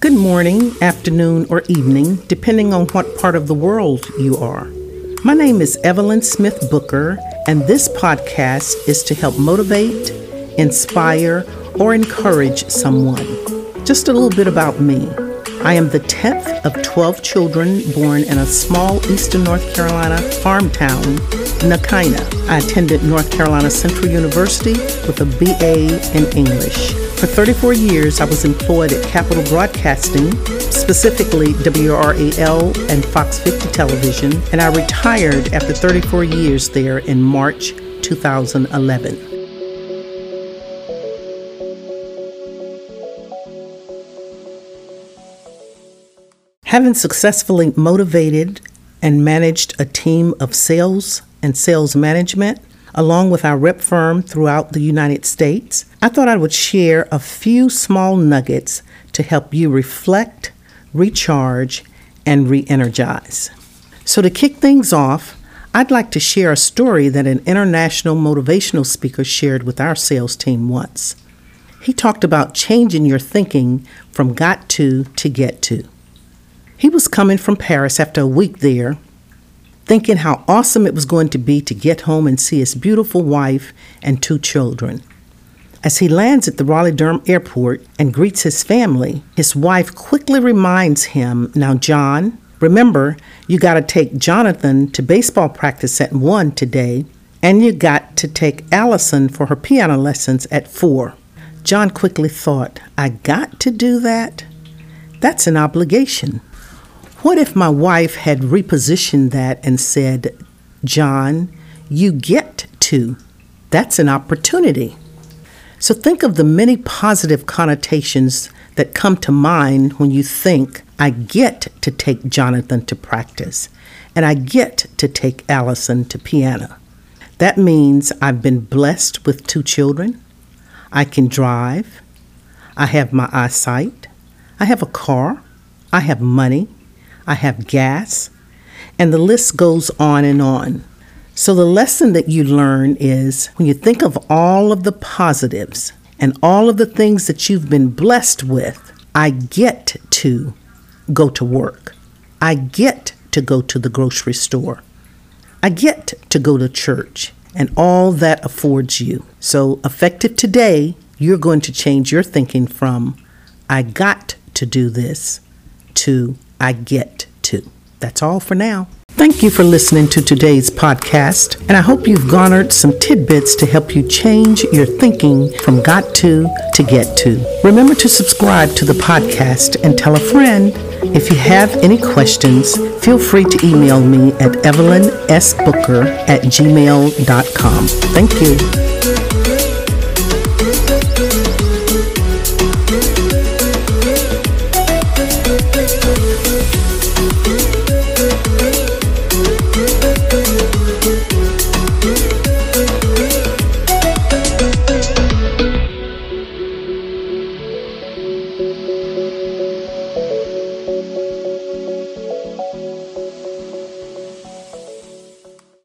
Good morning, afternoon, or evening, depending on what part of the world you are. My name is Evelyn Smith Booker, and this podcast is to help motivate, inspire, or encourage someone. Just a little bit about me. I am the 10th of 12 children born in a small eastern North Carolina farm town, Nakina. I attended North Carolina Central University with a BA in English. For 34 years, I was employed at Capital Broadcasting, specifically WRAL and Fox 50 Television, and I retired after 34 years there in March 2011. Having successfully motivated and managed a team of sales and sales management, along with our rep firm throughout the United States, I thought I would share a few small nuggets to help you reflect, recharge, and re energize. So, to kick things off, I'd like to share a story that an international motivational speaker shared with our sales team once. He talked about changing your thinking from got to to get to. He was coming from Paris after a week there, thinking how awesome it was going to be to get home and see his beautiful wife and two children. As he lands at the Raleigh Durham airport and greets his family, his wife quickly reminds him, Now, John, remember, you got to take Jonathan to baseball practice at 1 today, and you got to take Allison for her piano lessons at 4. John quickly thought, I got to do that? That's an obligation. What if my wife had repositioned that and said, John, you get to? That's an opportunity. So think of the many positive connotations that come to mind when you think, I get to take Jonathan to practice, and I get to take Allison to piano. That means I've been blessed with two children. I can drive. I have my eyesight. I have a car. I have money. I have gas, and the list goes on and on. So, the lesson that you learn is when you think of all of the positives and all of the things that you've been blessed with, I get to go to work. I get to go to the grocery store. I get to go to church and all that affords you. So, effective today, you're going to change your thinking from I got to do this to I get to. That's all for now. Thank you for listening to today's podcast, and I hope you've garnered some tidbits to help you change your thinking from got to to get to. Remember to subscribe to the podcast and tell a friend. If you have any questions, feel free to email me at evelynsbooker at gmail.com. Thank you.